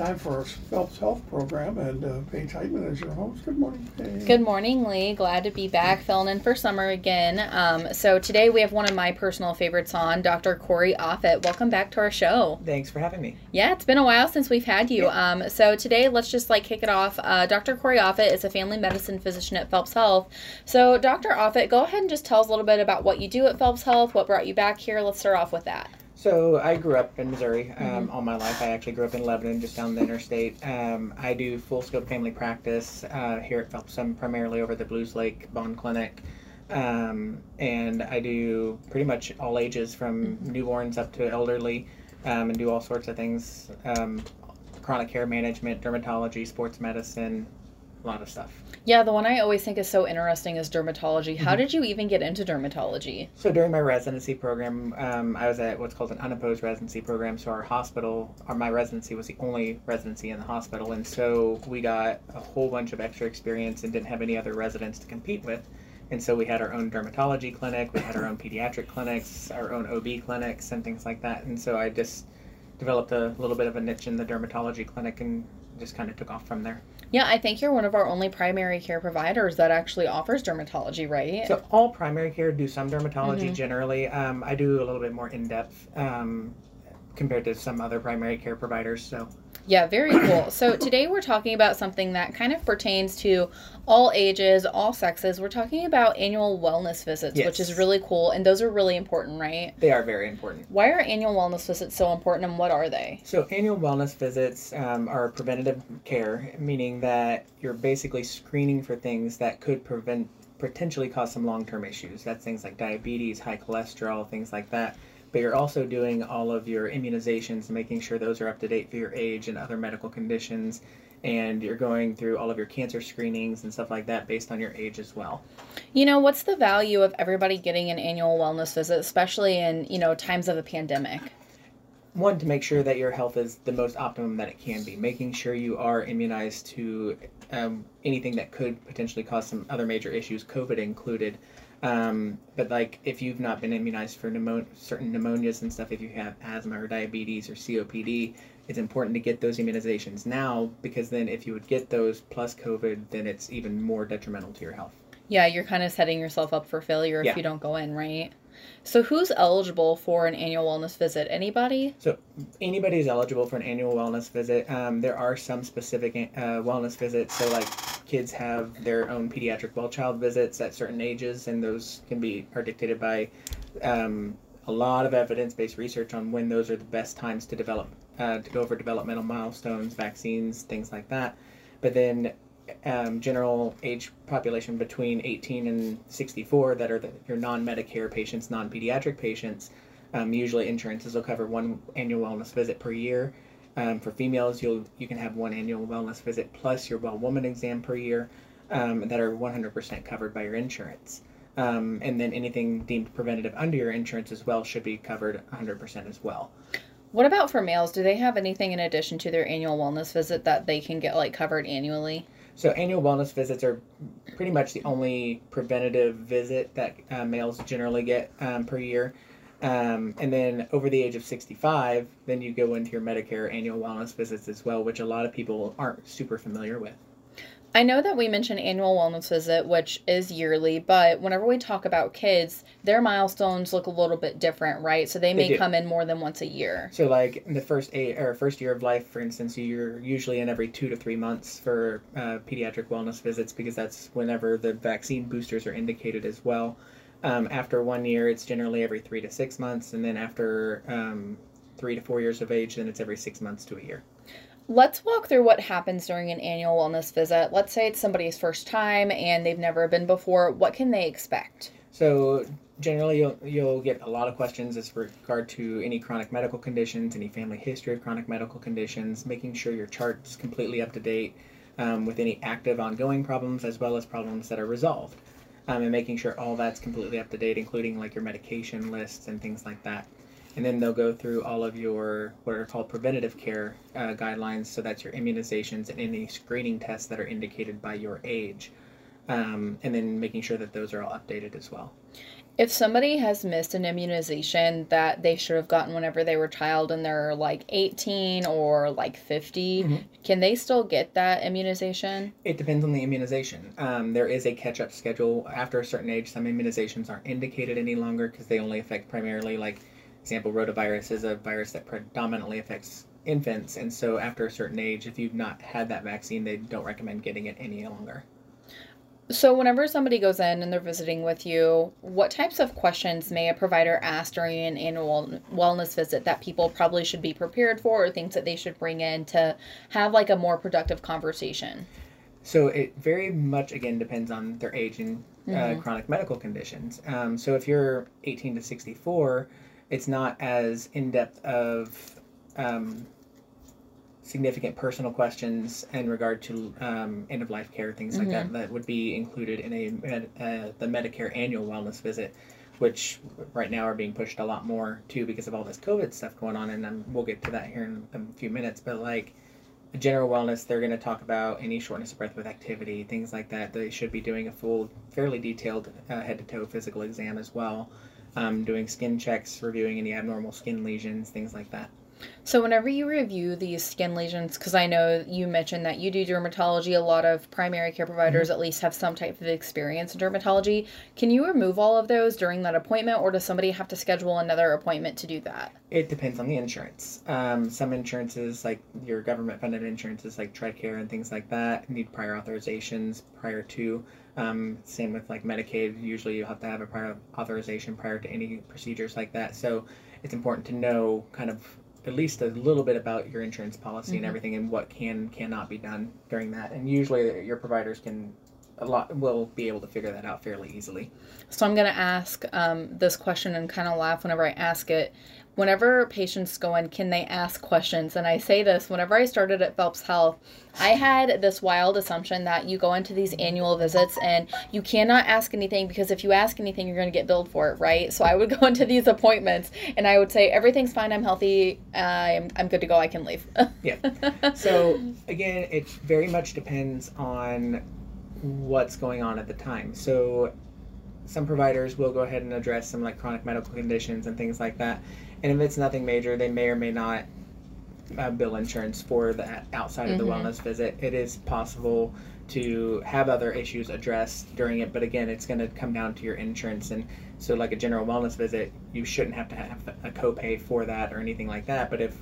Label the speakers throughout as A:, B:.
A: time for our Phelps Health program, and uh, Paige Heitman is your host. Good morning, Paige.
B: Good morning, Lee. Glad to be back filling in for summer again. Um, so today we have one of my personal favorites on, Dr. Corey Offit. Welcome back to our show.
C: Thanks for having me.
B: Yeah, it's been a while since we've had you. Um, so today let's just like kick it off. Uh, Dr. Corey Offit is a family medicine physician at Phelps Health. So Dr. Offit, go ahead and just tell us a little bit about what you do at Phelps Health, what brought you back here. Let's start off with that.
C: So I grew up in Missouri um, mm-hmm. all my life. I actually grew up in Lebanon, just down the interstate. Um, I do full scope family practice uh, here at Phelps. I'm primarily over the Blues Lake Bond Clinic, um, and I do pretty much all ages from mm-hmm. newborns up to elderly, um, and do all sorts of things: um, chronic care management, dermatology, sports medicine, a lot of stuff.
B: Yeah, the one I always think is so interesting is dermatology. How mm-hmm. did you even get into dermatology?
C: So during my residency program, um, I was at what's called an unopposed residency program. So our hospital, or my residency was the only residency in the hospital, and so we got a whole bunch of extra experience and didn't have any other residents to compete with. And so we had our own dermatology clinic, we had our own pediatric clinics, our own OB clinics, and things like that. And so I just developed a little bit of a niche in the dermatology clinic and just kind of took off from there.
B: Yeah, I think you're one of our only primary care providers that actually offers dermatology, right?
C: So all primary care do some dermatology mm-hmm. generally. Um, I do a little bit more in depth um, compared to some other primary care providers. So
B: yeah, very cool. So today we're talking about something that kind of pertains to all ages, all sexes. We're talking about annual wellness visits, yes. which is really cool, and those are really important, right?
C: They are very important.
B: Why are annual wellness visits so important, and what are they?
C: So annual wellness visits um, are preventative care, meaning that you're basically screening for things that could prevent potentially cause some long-term issues. That's things like diabetes, high cholesterol, things like that but you're also doing all of your immunizations, making sure those are up to date for your age and other medical conditions, and you're going through all of your cancer screenings and stuff like that based on your age as well.
B: You know, what's the value of everybody getting an annual wellness visit, especially in, you know, times of a pandemic?
C: One, to make sure that your health is the most optimum that it can be, making sure you are immunized to um, anything that could potentially cause some other major issues, COVID included. Um, but like if you've not been immunized for certain pneumonias and stuff, if you have asthma or diabetes or COPD, it's important to get those immunizations now because then if you would get those plus COVID, then it's even more detrimental to your health.
B: Yeah, you're kind of setting yourself up for failure if yeah. you don't go in, right? So who's eligible for an annual wellness visit? Anybody?
C: So anybody is eligible for an annual wellness visit. Um, there are some specific uh, wellness visits. So like kids have their own pediatric well child visits at certain ages, and those can be are dictated by um, a lot of evidence-based research on when those are the best times to develop uh, to go over developmental milestones, vaccines, things like that. But then um, general age population between 18 and 64 that are the, your non-Medicare patients, non-pediatric patients. Um, usually, insurances will cover one annual wellness visit per year. Um, for females, you'll you can have one annual wellness visit plus your well woman exam per year um, that are 100% covered by your insurance. Um, and then anything deemed preventative under your insurance as well should be covered 100% as well.
B: What about for males? Do they have anything in addition to their annual wellness visit that they can get like covered annually?
C: So annual wellness visits are pretty much the only preventative visit that uh, males generally get um, per year. Um, and then over the age of 65, then you go into your Medicare annual wellness visits as well, which a lot of people aren't super familiar with.
B: I know that we mentioned annual wellness visit, which is yearly, but whenever we talk about kids, their milestones look a little bit different, right? So they may they come in more than once a year.
C: So, like in the first eight or first year of life, for instance, you're usually in every two to three months for uh, pediatric wellness visits because that's whenever the vaccine boosters are indicated as well. Um, after one year, it's generally every three to six months, and then after um, three to four years of age, then it's every six months to a year.
B: Let's walk through what happens during an annual wellness visit. Let's say it's somebody's first time and they've never been before. What can they expect?
C: So, generally, you'll, you'll get a lot of questions as regard to any chronic medical conditions, any family history of chronic medical conditions, making sure your chart's completely up to date um, with any active ongoing problems as well as problems that are resolved. Um, and making sure all that's completely up to date, including like your medication lists and things like that and then they'll go through all of your what are called preventative care uh, guidelines. So that's your immunizations and any screening tests that are indicated by your age, um, and then making sure that those are all updated as well.
B: If somebody has missed an immunization that they should have gotten whenever they were a child and they're like 18 or like 50,
C: Mhm.
B: can they still get that immunization?
C: It depends on the immunization. Um, there is a catch up schedule. After a certain age, some immunizations aren't indicated any longer because they only affect primarily, like, example, rotavirus is a virus that predominantly affects infants. And so after a certain age, if you've not had that vaccine, they don't recommend getting it any longer.
B: So, whenever somebody goes in and they're visiting with you, what types of questions may a provider ask during an annual wellness visit that people probably should be prepared for or things that they should bring in to have like a more productive conversation?
C: So it very much again depends on their age and uh,
B: Mhm.
C: chronic medical conditions. Um, so if you're 18 to 64, it's not as in depth of um, significant personal questions in regard to um, end of life care, things like that, that would be included in a med, uh, the Medicare annual wellness visit. Which right now are being pushed a lot more too because of all this COVID stuff going on, and um, we'll get to that here in a few minutes. But like, a general wellness, they're going to talk about any shortness of breath with activity, things like that. They should be doing a full, fairly detailed uh, head to toe physical exam as well, um, doing skin checks, reviewing any abnormal skin lesions, things like that.
B: So, whenever you review these skin lesions, because I know you mentioned that you do dermatology, a lot of primary care providers at least have some type of experience in dermatology. Can you remove all of those during that appointment, or does somebody have to schedule another appointment to do that?
C: It depends on the insurance. Um, some insurances, like your government funded insurances like TRICARE and things like that, need prior authorizations prior to. Um, same with like Medicaid, usually you have to have a prior authorization prior to any procedures like that. So it's important to know kind of at least a little bit about your insurance policy and
B: Mhm.
C: everything and what can cannot be done during that. And usually your providers can a lot will be able to figure that out fairly easily.
B: So I'm going to ask um, this question and kind of laugh whenever I ask it. Whenever patients go in, can they ask questions? And I say this whenever I started at Phelps Health, I had this wild assumption that you go into these annual visits and you cannot ask anything because if you ask anything, you're going to get billed for it, right? So I would go into these appointments and I would say, everything's fine, I'm healthy, I'm, I'm good to go, I can leave.
C: Yeah. So again, it very much depends on what's going on at the time. So some providers will go ahead and address some like chronic medical conditions and things like that. And if it's nothing major, they may or may not uh, bill insurance for that outside of the
B: Mhm.
C: wellness visit. It is possible to have other issues addressed during it, but again, it's going to come down to your insurance. And so, like a general wellness visit, you shouldn't have to have a copay for that or anything like that. But if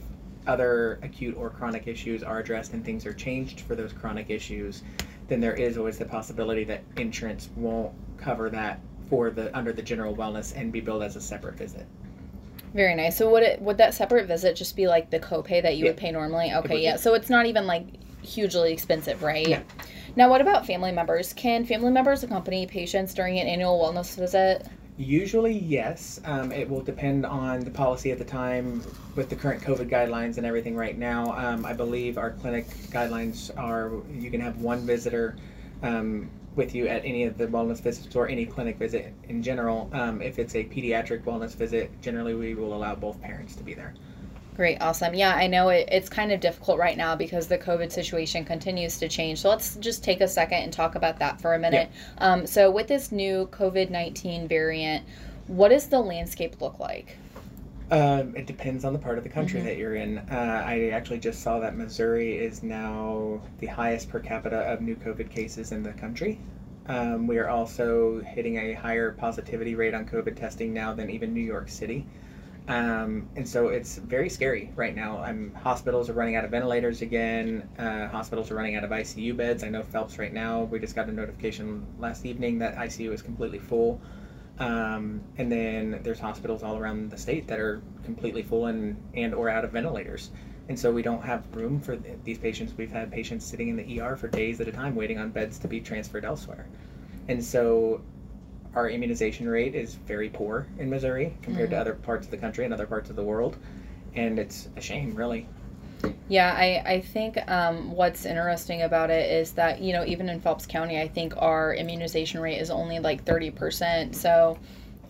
C: other acute or chronic issues are addressed and things are changed for those chronic issues, then there is always the possibility that insurance won't cover that for the under the general wellness and be billed as a separate visit.
B: Very nice. So would it would that separate visit just be like the copay that you
C: Yeah.
B: would pay normally? Okay, yeah. So it's not even like hugely expensive, right?
C: Yeah.
B: Now, what about family members? Can family members accompany patients during an annual wellness visit?
C: Usually, yes. Um, it will depend on the policy at the time with the current COVID guidelines and everything right now. Um, I believe our clinic guidelines are you can have one visitor um, with you at any of the wellness visits or any clinic visit in general. Um, if it's a pediatric wellness visit, generally we will allow both parents to be there.
B: Great, awesome. Yeah, I know it, it's kind of difficult right now because the COVID situation continues to change. So let's just take a second and talk about that for a minute. Um, so, with this new COVID 19 variant, what does the landscape look like?
C: Um, it depends on the part of the country
B: Mhm.
C: that you're in. Uh, I actually just saw that Missouri is now the highest per capita of new COVID cases in the country. Um, we are also hitting a higher positivity rate on COVID testing now than even New York City. Um, and so it's very scary right now. Um, hospitals are running out of ventilators again. Uh, hospitals are running out of ICU beds. I know Phelps right now, we just got a notification last evening that ICU is completely full. Um, and then there's hospitals all around the state that are completely full and, and or out of ventilators. And so we don't have room for th- these patients. We've had patients sitting in the ER for days at a time waiting on beds to be transferred elsewhere. And so our immunization rate is very poor in Missouri compared
B: Mhm.
C: to other parts of the country and other parts of the world. And it's a shame, really.
B: Yeah, I, I think um, what's interesting about it is that, you know, even in Phelps County, I think our immunization rate is only like 30%. So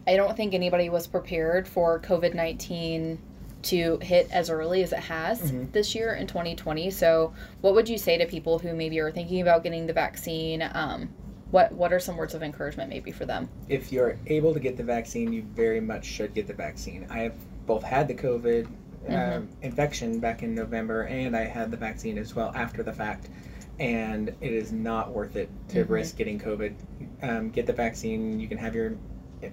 B: I don't think anybody was prepared for COVID 19 to hit as early as it has
C: Mhm.
B: this year in 2020. So, what would you say to people who maybe are thinking about getting the vaccine? Um, what what are some words of encouragement maybe for them?
C: If you're able to get the vaccine, you very much should get the vaccine. I have both had the COVID. Um, infection back in November, and I had the vaccine as well after the fact. And it is not worth it to
B: Mhm.
C: risk getting COVID. Um, get the vaccine. You can have your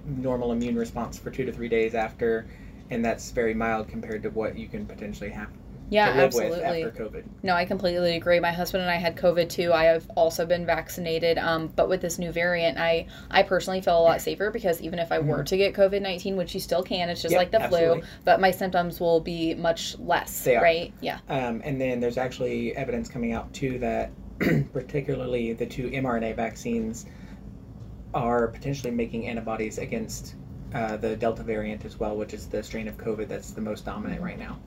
C: normal immune response for two to three days after, and that's very mild compared to what you can potentially have
B: Yeah, absolutely.
C: after COVID.
B: No, I completely agree. My husband and I had COVID too. I have also been vaccinated, um, but with this new variant, I I personally feel a lot safer because even if I were to get COVID nineteen, which you still can, it's just
C: Yep,
B: like the
C: absolutely.
B: flu, but my symptoms will be much less.
C: They are.
B: Right? Yeah.
C: Um, and then there's actually evidence coming out too that particularly the two mRNA vaccines are potentially making antibodies against uh, the Delta variant as well, which is the strain of COVID that's the most dominant right now.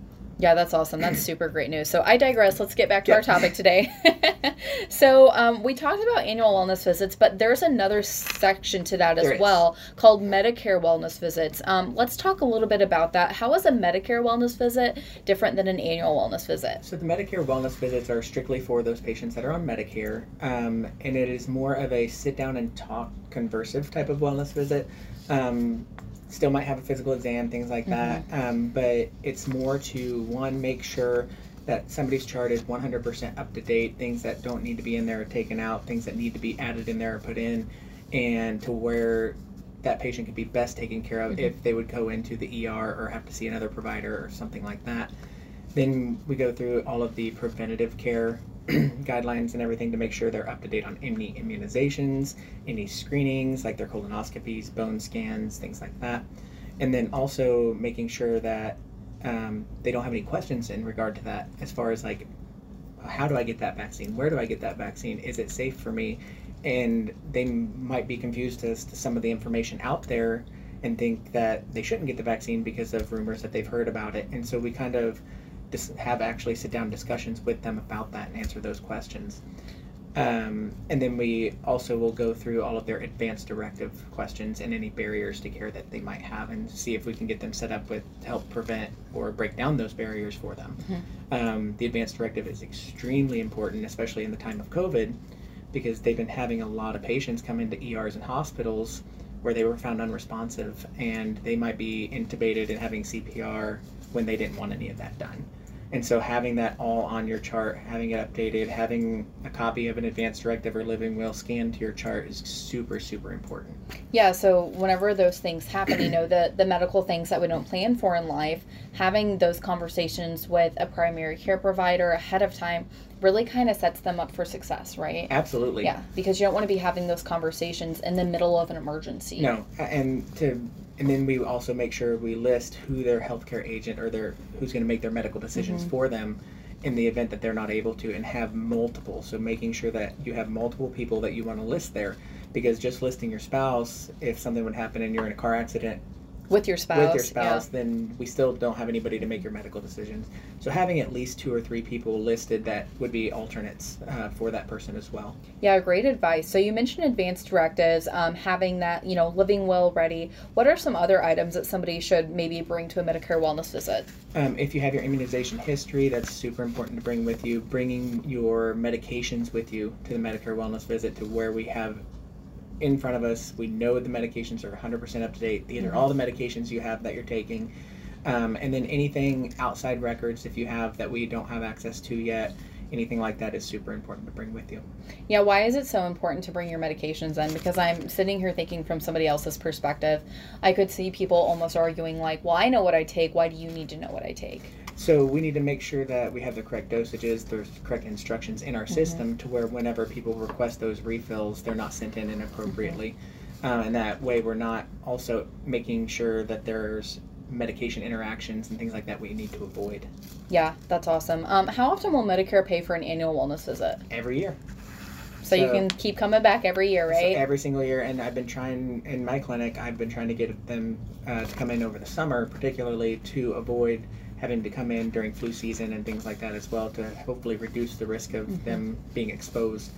B: Yeah, that's awesome. That's super great news. So I digress. Let's get back to
C: Yep.
B: our topic today. so um, we talked about annual wellness visits, but there's another section to that as
C: is.
B: well called Medicare wellness visits. Um, let's talk a little bit about that. How is a Medicare wellness visit different than an annual wellness visit?
C: So the Medicare wellness visits are strictly for those patients that are on Medicare, um, and it is more of a sit down and talk conversive type of wellness visit. Um, still might have a physical exam, things like that, um, but it's more to one make sure that somebody's chart is 100% up to date. Things that don't need to be in there are taken out. Things that need to be added in there are put in, and to where that patient could be best taken care of
B: Mhm.
C: if they would go into the ER or have to see another provider or something like that. Then we go through all of the preventative care guidelines and everything to make sure they're up to date on any immunizations, any screenings like their colonoscopies, bone scans, things like that. And then also making sure that um, they don't have any questions in regard to that as far as like, how do I get that vaccine? Where do I get that vaccine? Is it safe for me? And they might be confused as to some of the information out there and think that they shouldn't get the vaccine because of rumors that they've heard about it. And so we kind of just have actually sit down discussions with them about that and answer those questions. Um, and then we also will go through all of their advanced directive questions and any barriers to care that they might have and see if we can get them set up with to help prevent or break down those barriers for them. Um, the advanced directive is extremely important, especially in the time of COVID, because they've been having a lot of patients come into ERs and hospitals where they were found unresponsive and they might be intubated and having CPR when they didn't want any of that done. And so having that all on your chart, having it updated, having a copy of an advanced directive or living will scanned to your chart is super, super important.
B: Yeah, so whenever those things happen, you know, the, the medical things that we don't plan for in life, having those conversations with a primary care provider ahead of time really kind of sets them up for success, right?
C: Absolutely.
B: Yeah, because you don't want to be having those conversations in the middle of an emergency.
C: No, and to and then we also make sure we list who their healthcare agent or their who's going to make their medical decisions
B: Mhm.
C: for them in the event that they're not able to and have multiple. So making sure that you have multiple people that you want to list there because just listing your spouse if something would happen and you're in a car accident
B: With your spouse.
C: with your spouse, then we still don't have anybody to make your medical decisions. So having at least two or three people listed that would be alternates uh, for that person as well.
B: Yeah. yeah, great advice. So you mentioned advanced directives, um, having that, you know, living will ready. What are some other items that somebody should maybe bring to a Medicare wellness visit?
C: Um, if you have your immunization history, that's super important to bring with you. Bringing your medications with you to the Medicare wellness visit to where we have in front of us, we know the medications are 100% up to date. These are all the medications you have that you're taking. Um, and then anything outside records, if you have that we don't have access to yet, anything like that is super important to bring with you.
B: Yeah, why is it so important to bring your medications in? Because I'm sitting here thinking from somebody else's perspective, I could see people almost arguing, like, well, I know what I take. Why do you need to know what I take?
C: So we need to make sure that we have the correct dosages, the correct instructions in our system to where whenever people request those refills, they're not sent in inappropriately. Um, and that way we're not also making sure that there's medication interactions and things like that we need to avoid
B: Yeah, that's awesome. Um, how often will Medicare pay for an annual wellness visit?
C: every year.
B: So, you can keep coming back every year,
C: So
B: right?
C: every single year, and I've been trying in my clinic. I've been trying to get them uh, to come in over the summer, particularly to avoid having to come in during flu season and things like that as well, to hopefully reduce the risk of
B: Mhm.
C: them being exposed.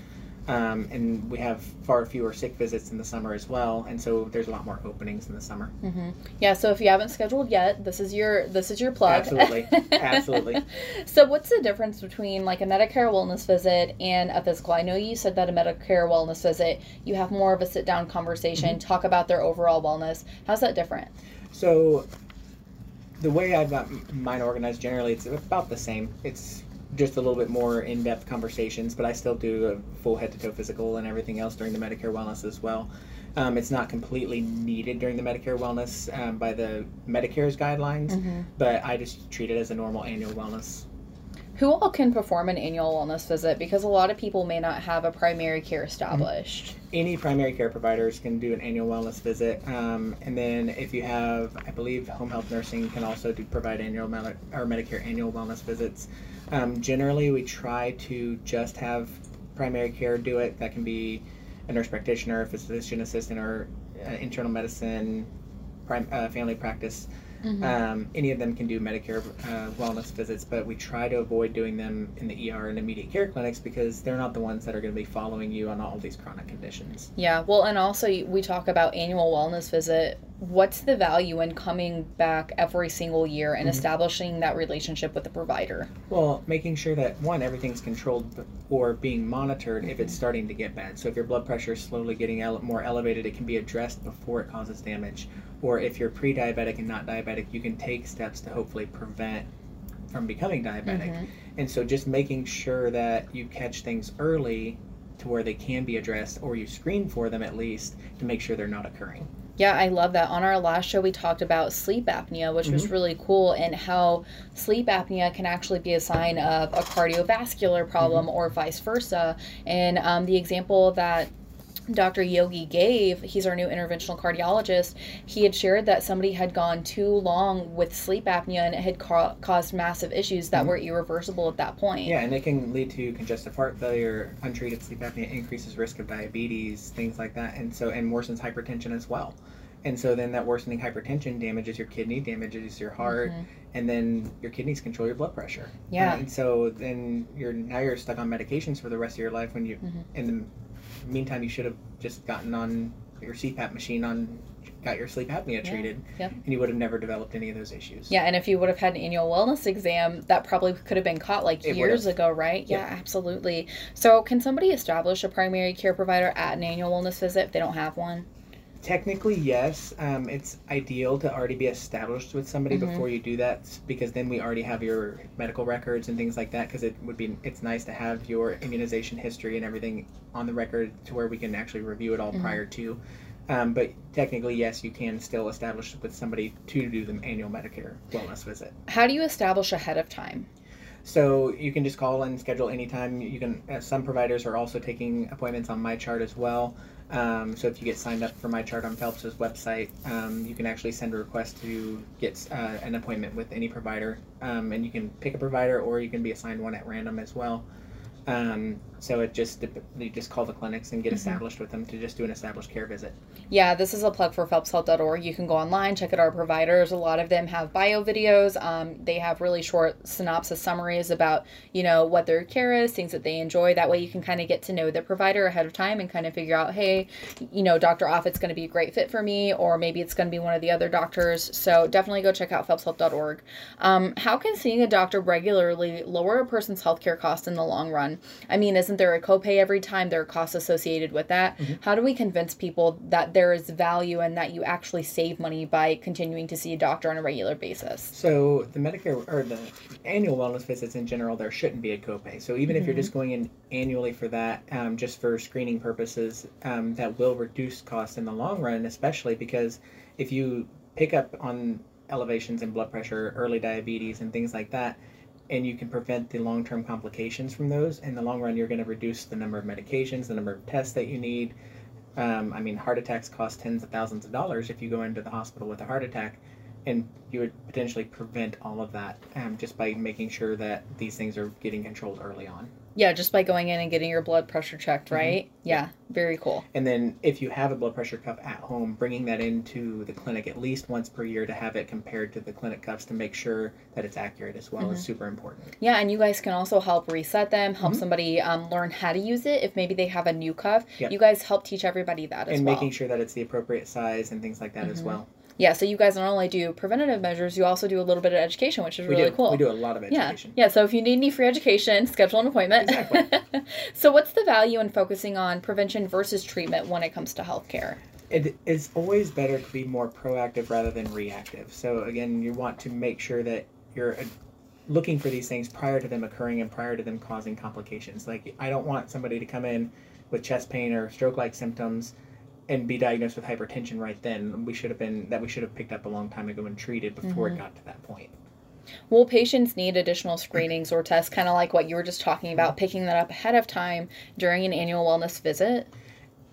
C: Um, and we have far fewer sick visits in the summer as well, and so there's a lot more openings in the summer.
B: Mm-hmm. Yeah. So if you haven't scheduled yet, this is your this is your plug.
C: Absolutely, absolutely.
B: so what's the difference between like a Medicare wellness visit and a physical? I know you said that a Medicare wellness visit you have more of a sit down conversation, mm-hmm. talk about their overall wellness. How's that different?
C: So the way I've got mine organized generally, it's about the same. It's just a little bit more in-depth conversations, but I still do a full head-to-toe physical and everything else during the Medicare wellness as well. Um, it's not completely needed during the Medicare wellness um, by the Medicare's guidelines, mm-hmm. but I just treat it as a normal annual wellness.
B: Who all can perform an annual wellness visit? Because a lot of people may not have a primary care established.
C: Any primary care providers can do an annual wellness visit, um, and then if you have, I believe, home health nursing can also do provide annual or Medicare annual wellness visits. Um, generally, we try to just have primary care do it. That can be a nurse practitioner, a physician assistant, or uh, internal medicine, prime, uh, family practice. Mm-hmm. Um, any of them can do Medicare uh, wellness visits, but we try to avoid doing them in the ER and immediate care clinics because they're not the ones that are going to be following you on all these chronic conditions.
B: Yeah, well, and also we talk about annual wellness visit what's the value in coming back every single year and mm-hmm. establishing that relationship with the provider?
C: Well, making sure that one, everything's controlled or being monitored mm-hmm. if it's mm-hmm. starting to get bad. So if your blood pressure is slowly getting ele- more elevated, it can be addressed before it causes damage. Or if you're pre diabetic and not diabetic, you can take steps to hopefully prevent from becoming diabetic. Mm-hmm. And so just making sure that you catch things early to where they can be addressed or you screen for them at least to make sure they're not occurring.
B: Yeah, I love that. On our last show, we talked about sleep apnea, which mm-hmm. was really cool, and how sleep apnea can actually be a sign of a cardiovascular problem mm-hmm. or vice versa. And um, the example that Dr. Yogi gave, he's our new interventional cardiologist, he had shared that somebody had gone too long with sleep apnea and it had ca- caused massive issues that mm-hmm. were irreversible at that point.
C: Yeah, and it can lead to congestive heart failure, untreated sleep apnea increases risk of diabetes, things like that, and so and worsens hypertension as well. And so then that worsening hypertension damages your kidney, damages your heart, mm-hmm. and then your kidneys control your blood pressure.
B: Yeah.
C: And so then you're now you're stuck on medications for the rest of your life when you mm-hmm. in the meantime, you should have just gotten on your CPAP machine on got your sleep apnea treated.
B: yeah.
C: and you would have never developed any of those issues.
B: Yeah and if you would have had an annual wellness exam that probably could have been caught like it years ago right? Yeah absolutely. So can somebody establish a primary care provider at an annual wellness visit if they don't have one
C: Technically, yes. Um, it's ideal to already be established with somebody mm-hmm. before you do that, because then we already have your medical records and things like that. Because it would be, it's nice to have your immunization history and everything on the record to where we can actually review it all mm-hmm. prior to. Um, but technically, yes, you can still establish with somebody to do the annual Medicare wellness visit.
B: How do you establish ahead of time?
C: So you can just call and schedule anytime. You can. Uh, some providers are also taking appointments on my chart as well. Um, so if you get signed up for My Chart on Phelps's website, um, you can actually send a request to get uh, an appointment with any provider, um, and you can pick a provider or you can be assigned one at random as well. So it just you just call the clinics and get mm-hmm. established with them to just do an established care visit.
B: Yeah, this is a plug for phelpshealth.org. You can go online, check out our providers. A lot of them have bio videos. Um, they have really short synopsis summaries about you know what their care is, things that they enjoy. That way you can kind of get to know the provider ahead of time and kind of figure out, hey, you know, Dr. Offit's going to be a great fit for me, or maybe it's going to be one of the other doctors. So definitely go check out phelpshealth.org. Um, how can seeing a doctor regularly lower a person's healthcare costs in the long run? I mean, isn't there a copay every time? There are costs associated with that. Mm-hmm. How do we convince people that there is value and that you actually save money by continuing to see a doctor on a regular basis?
C: So the Medicare or the annual wellness visits in general, there shouldn't be a copay. So even mm-hmm. if you're mm-hmm. just going in annually for that, um, just for screening purposes, um, that will reduce costs in the long run, especially because if you pick up on elevations in blood pressure, early diabetes, and things like that, and you can prevent the long term complications from those. In the long run, you're going to reduce the number of medications, the number of tests that you need. Um, I mean, heart attacks cost tens of thousands of dollars if you go into the hospital with a heart attack. and you would potentially prevent all of that um, just by making sure that these things are getting controlled early on.
B: Yeah, just by going in and getting your blood pressure checked,
C: Mhm.
B: right? Yeah, very cool.
C: And then if you have a blood pressure cuff at home, bringing that into the clinic at least once per year to have it compared to the clinic cuffs to make sure that it's accurate as well is super important.
B: Yeah, and you guys can also help reset them, help
C: Mhm.
B: somebody um, learn how to use it if maybe they have a new cuff.
C: Yep.
B: You guys help teach everybody that as
C: and making sure that it's the appropriate size and things like that as
B: Mhm.
C: well.
B: Yeah, so you guys not only do preventative measures, you also do a little bit of education, which is
C: We
B: really
C: do.
B: cool.
C: We do a lot of education.
B: yeah. yeah, So if you need any free education, schedule an appointment.
C: Exactly.
B: so what's the value in focusing on prevention versus treatment when it comes to healthcare?
C: It is always better to be more proactive rather than reactive. So again, you want to make sure that you're uh, looking for these things prior to them occurring and prior to them causing complications. Like I don't want somebody to come in with chest pain or stroke-like symptoms and be diagnosed with hypertension right then. We should have been that we should have picked up a long time ago and treated before
B: Mhm.
C: it got to that point.
B: Will patients need additional screenings or tests, kind of like what you were just talking about, picking that up ahead of time during an annual wellness visit?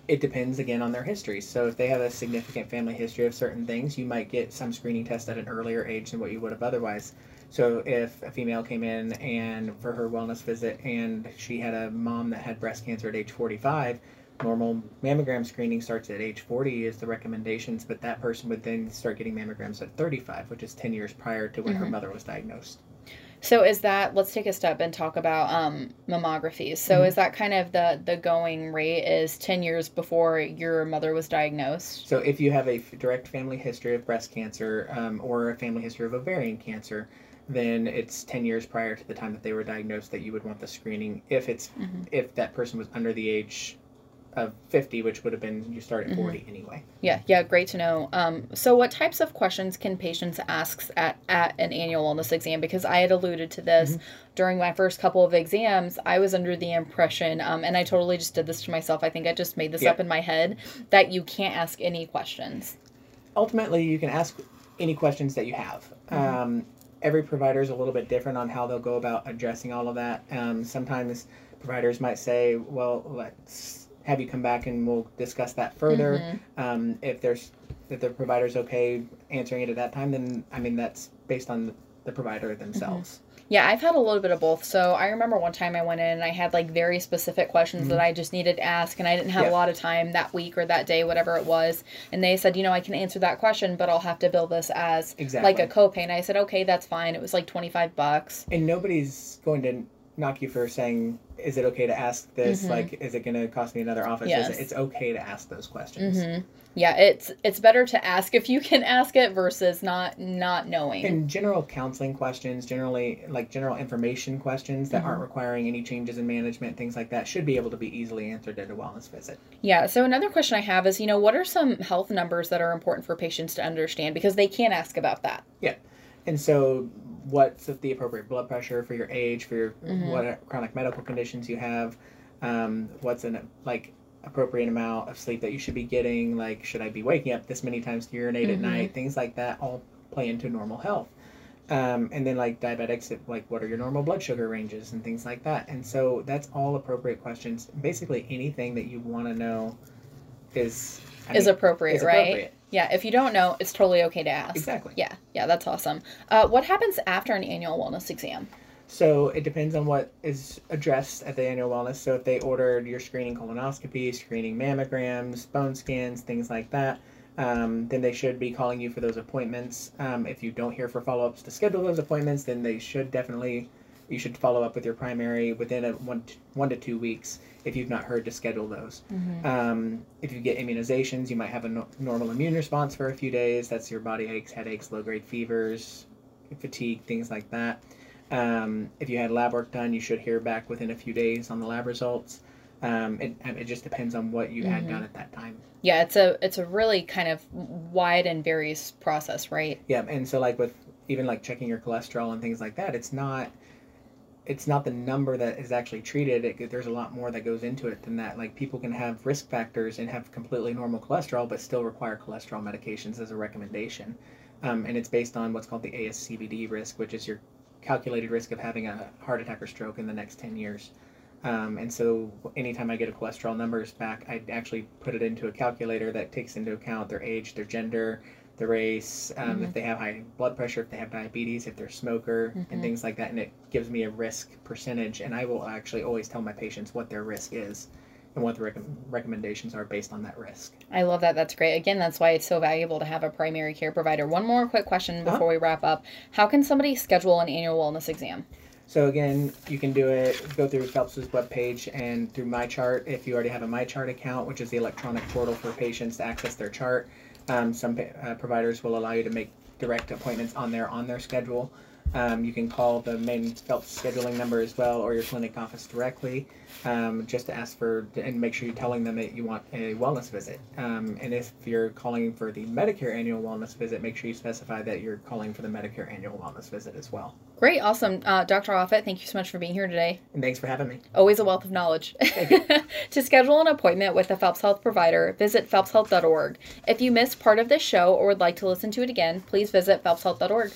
C: It depends again on their history. So if they have a significant family history of certain things, you might get some screening tests at an earlier age than what you would have otherwise. So if a female came in and for her wellness visit and she had a mom that had breast cancer at age 45, normal mammogram screening starts at age 40 is the recommendations, but that person would then start getting mammograms at 35, which is 10 years prior to when her
B: Mhm.
C: mother was diagnosed.
B: So is that let's take a step and talk about um, mammographies. So
C: Mhm.
B: is that kind of the the going rate is 10 years before your mother was diagnosed?
C: So if you have a f- direct family history of breast cancer um, or a family history of ovarian cancer, then it's 10 years prior to the time that they were diagnosed that you would want the screening if it's
B: Mhm.
C: if that person was under the age of 50 which would have been you start at
B: Mhm.
C: 40 anyway
B: Yeah, yeah, great to know. Um, so what types of questions can patients ask at, at an annual wellness exam? Because I had alluded to this during my first couple of exams. I was under the impression, um, and I totally just did this to myself. I think I just made this
C: Yeah.
B: up in my head that you can't ask any questions.
C: ultimately you can ask any questions that you have
B: Mhm.
C: um, every provider is a little bit different on how they'll go about addressing all of that um, sometimes providers might say well let's have you come back and we'll discuss that further
B: Mhm.
C: um, if there's if the provider's okay answering it at that time then i mean that's based on the, the provider themselves
B: Yeah, I've had a little bit of both. So I remember one time I went in and I had like very specific questions that I just needed to ask, and I didn't have
C: Mm-hmm. Yeah.
B: a lot of time that week or that day, whatever it was. And they said, you know, I can answer that question, but I'll have to bill this as
C: exactly
B: like a copay. And I said, okay, that's fine. It was like twenty five bucks.
C: and nobody's going to knock you for saying is it okay to ask this
B: Mhm.
C: like is it going to cost me another office
B: Yes.
C: visit it's okay to ask those questions
B: hmm Yeah, it's it's better to ask if you can ask it versus not not knowing.
C: And general counseling questions, generally like general information questions that
B: Mhm.
C: aren't requiring any changes in management, things like that, should be able to be easily answered at a wellness visit.
B: Yeah. So another question I have is, you know, what are some health numbers that are important for patients to understand because they can't ask about that. Yeah.
C: And so, what's the appropriate blood pressure for your age, for your
B: Mhm.
C: what chronic medical conditions you have, um, what's an like appropriate amount of sleep that you should be getting, like should I be waking up this many times to urinate
B: Mhm.
C: at night, things like that, all play into normal health. Um, and then like diabetics, it- like what are your normal blood sugar ranges and things like that. And so that's all appropriate questions. Basically, anything that you want to know is I
B: is
C: mean,
B: appropriate,
C: is
B: right?
C: appropriate.
B: Yeah. If you don't know, it's totally okay to ask.
C: Exactly.
B: Yeah. Yeah. That's awesome. Uh, what happens after an annual wellness exam?
C: So it depends on what is addressed at the annual wellness. So if they ordered your screening colonoscopy, screening mammograms, bone scans, things like that, um, then they should be calling you for those appointments. Um, if you don't hear for follow-ups to schedule those appointments, then they should definitely you should follow up with your primary within a one to, one to two weeks if you've not heard to schedule those. Um, if you get immunizations, you might have a no- normal immune response for a few days. That's your body aches, headaches, low grade fevers, fatigue, things like that. Um, if you had lab work done, you should hear back within a few days on the lab results. Um, it, it just depends on what you had
B: Mhm.
C: done at that time.
B: Yeah. It's a it's a really kind of wide and various process, right?
C: Yeah, and so like with even like checking your cholesterol and things like that, it's not it's not the number that is actually treated. It, there's a lot more that goes into it than that. Like people can have risk factors and have completely normal cholesterol, but still require cholesterol medications as a recommendation. Um, and it's based on what's called the ASCVD risk, which is your calculated risk of having a heart attack or stroke in the next 10 years. Um, and so anytime I get a cholesterol numbers back, I actually put it into a calculator that takes into account their age, their gender, the race, um,
B: Mhm.
C: if they have high blood pressure, if they have diabetes, if they're a smoker,
B: Mhm.
C: and things like that. And it gives me a risk percentage, and I will actually always tell my patients what their risk is and what the rec- recommendations are based on that risk.
B: I love that. That's great. Again, that's why it's so valuable to have a primary care provider. One more quick question
C: Uh-huh.
B: before we wrap up. How can somebody schedule an annual wellness exam?
C: So again, you can do it. Go through Phelps's webpage and through MyChart. If you already have a MyChart account, which is the electronic portal for patients to access their chart, um, some uh, providers will allow you to make direct appointments on their on their schedule. Um, you can call the main Phelps scheduling number as well, or your clinic office directly, um, just to ask for and make sure you're telling them that you want a wellness visit. Um, and if you're calling for the Medicare annual wellness visit, make sure you specify that you're calling for the Medicare annual wellness visit as well.
B: Great. Awesome. Uh, Dr. Offit, thank you so much for being here today.
C: And thanks for having me.
B: Always a wealth of knowledge. to schedule an appointment with a Phelps Health provider, visit phelpshealth.org. If you missed part of this show or would like to listen to it again, please visit phelpshealth.org.